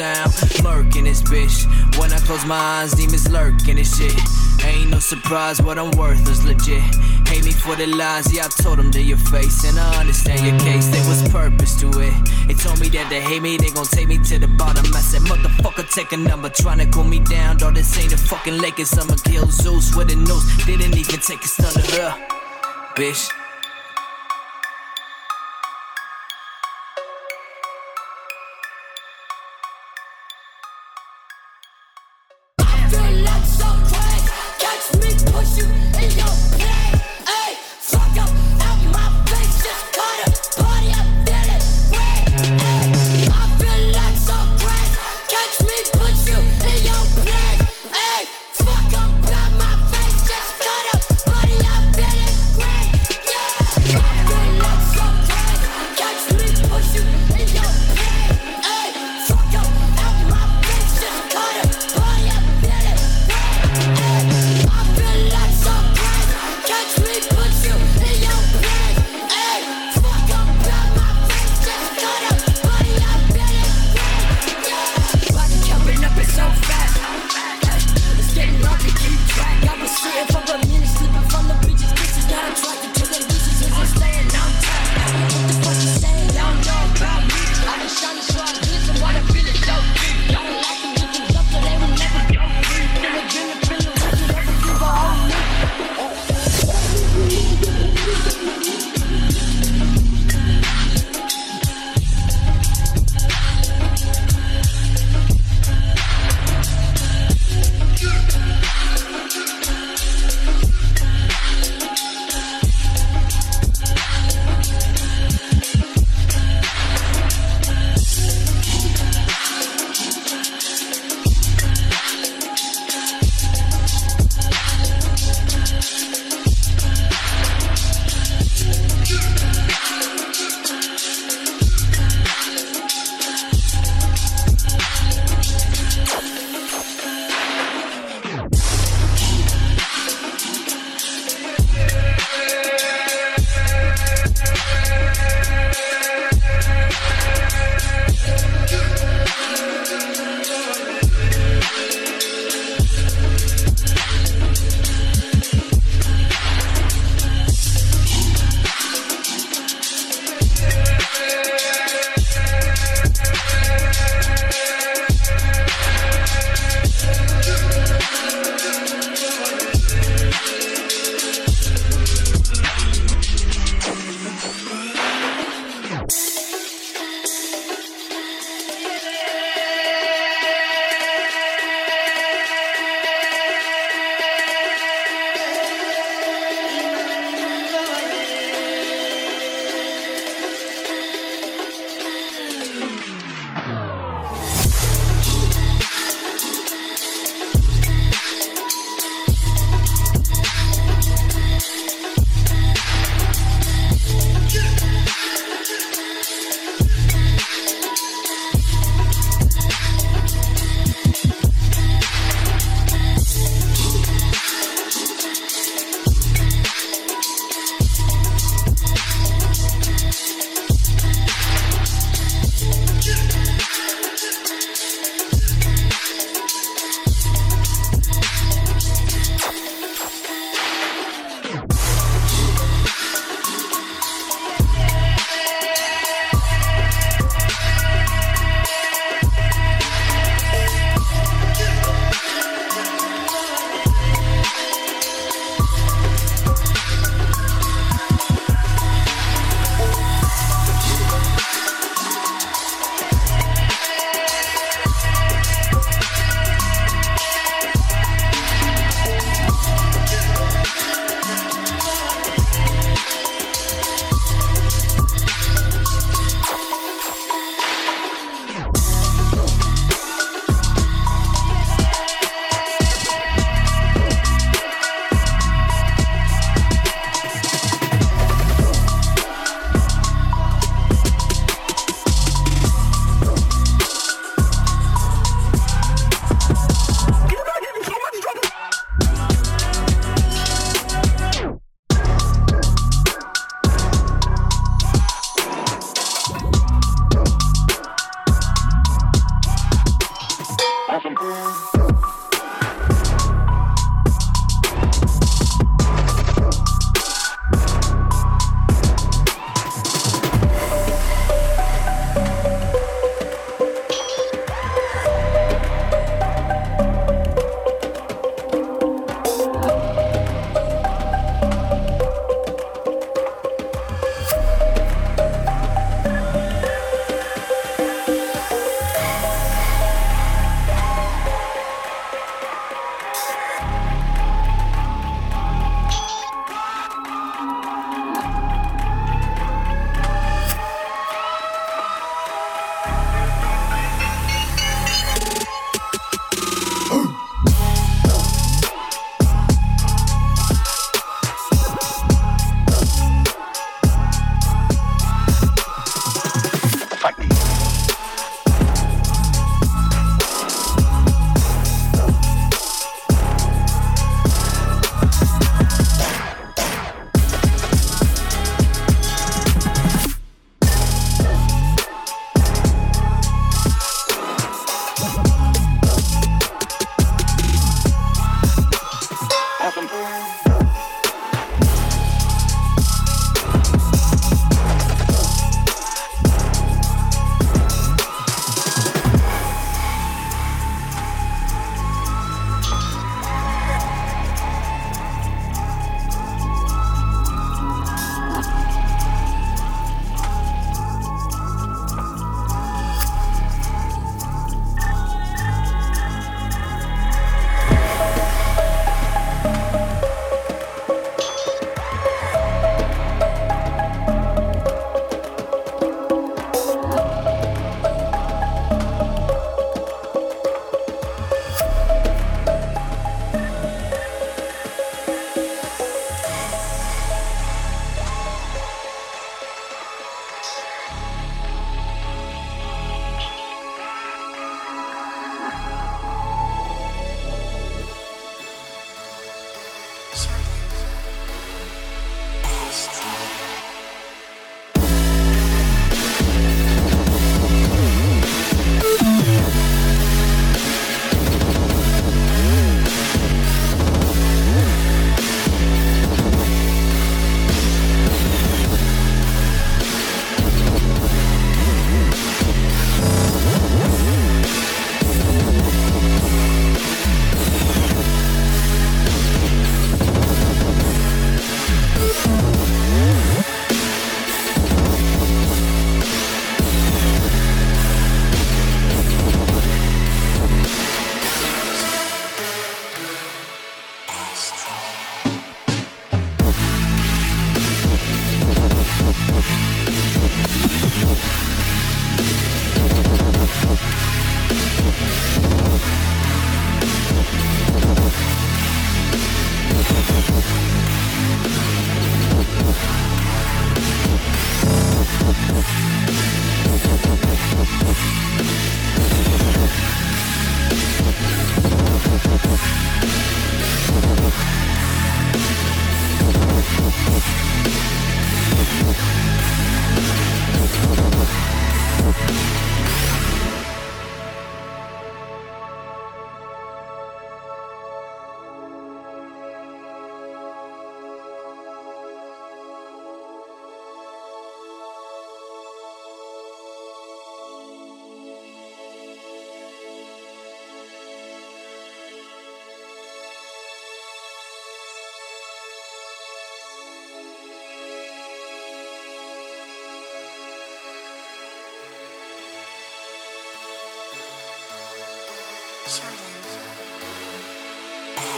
sound. In this bitch. When I close my eyes, demons lurk in this shit. Ain't no surprise what I'm worth is legit. Hate me for the lies, yeah, I told them to your face. And I understand your case, there was purpose to it. They told me that they hate me, they gon' take me to the bottom. I said, motherfucker, take a number, tryna cool me down. Dog, this ain't a fucking Lakers, I'ma kill Zeus with a noose. Didn't even take a stun to her, bitch.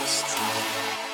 Christ.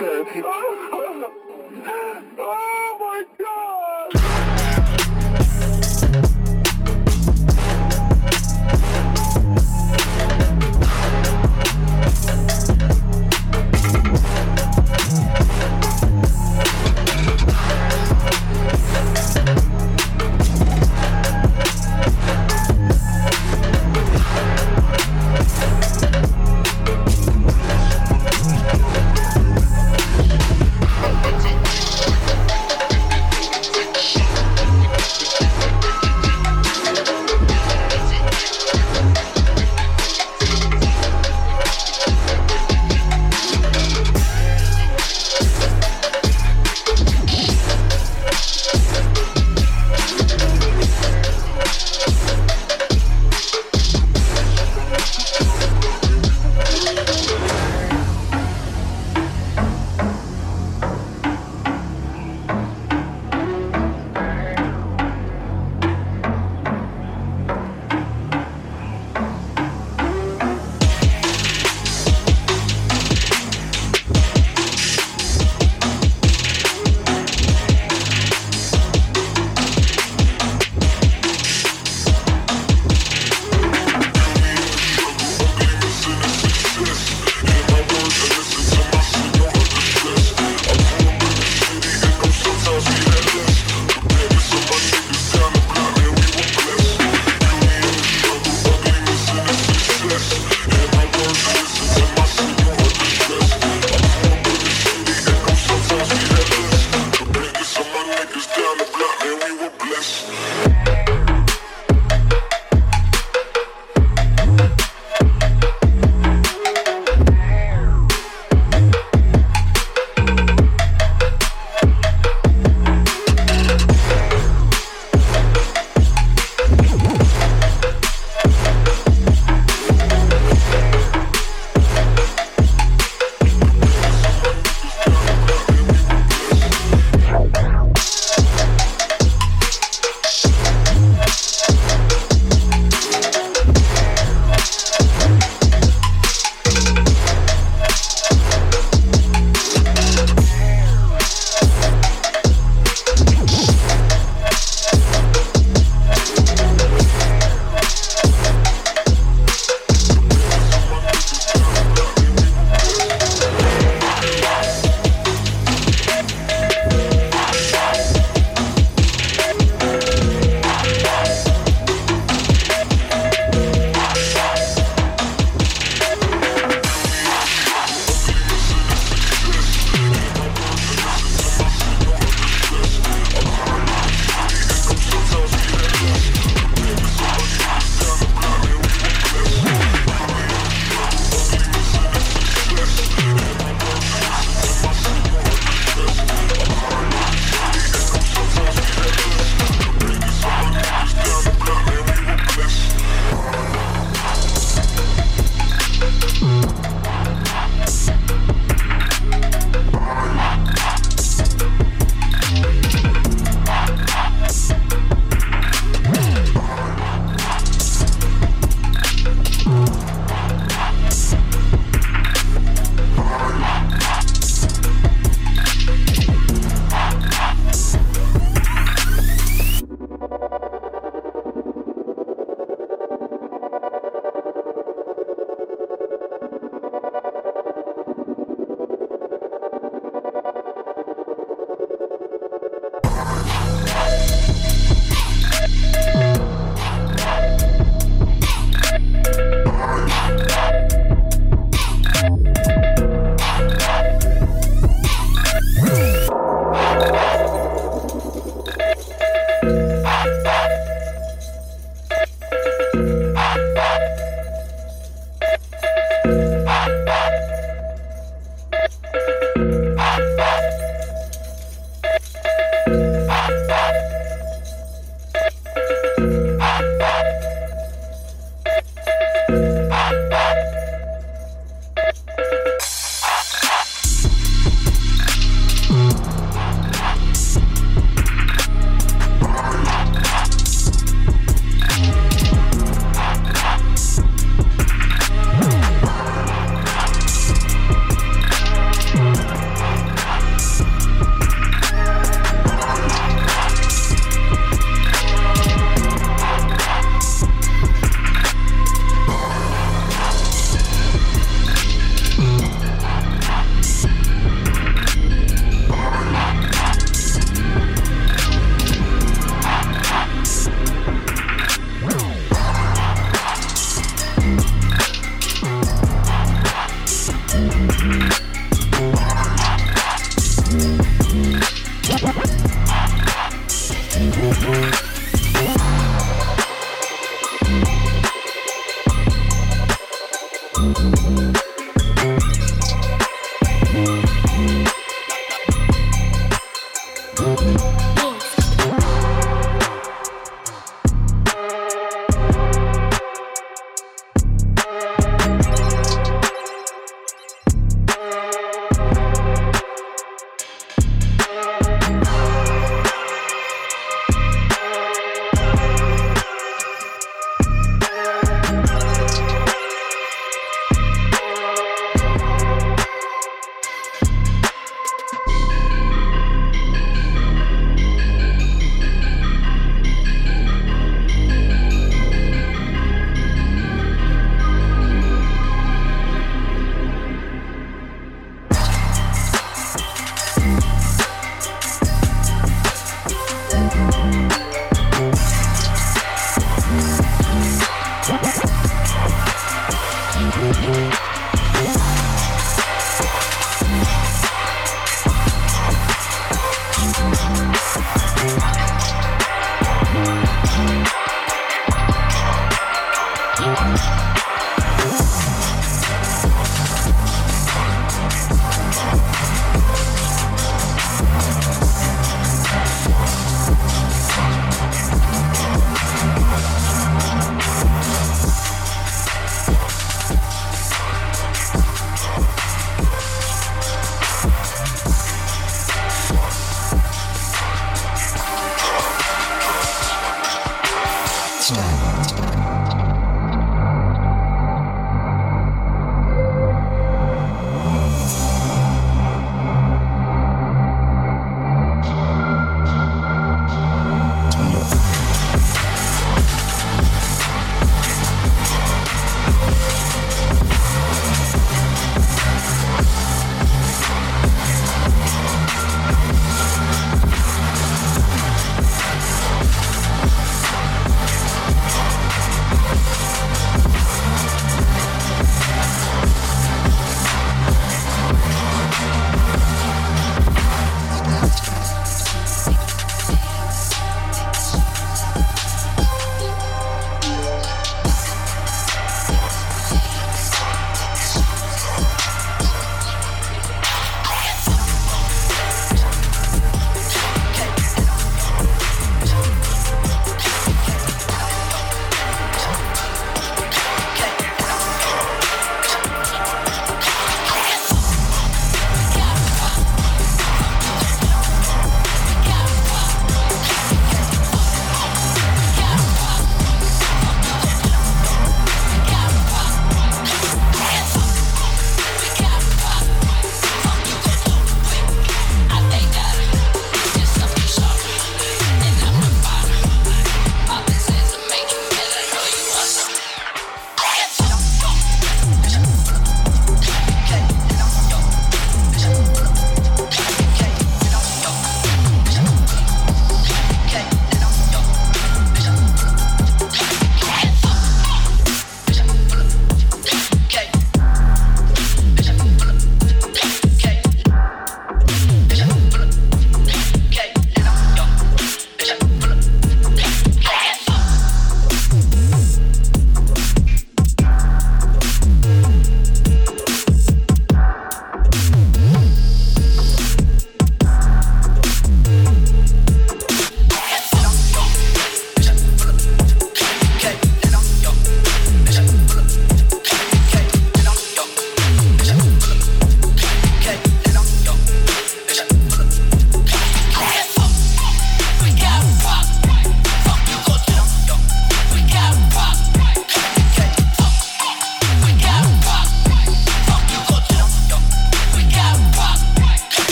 Oh.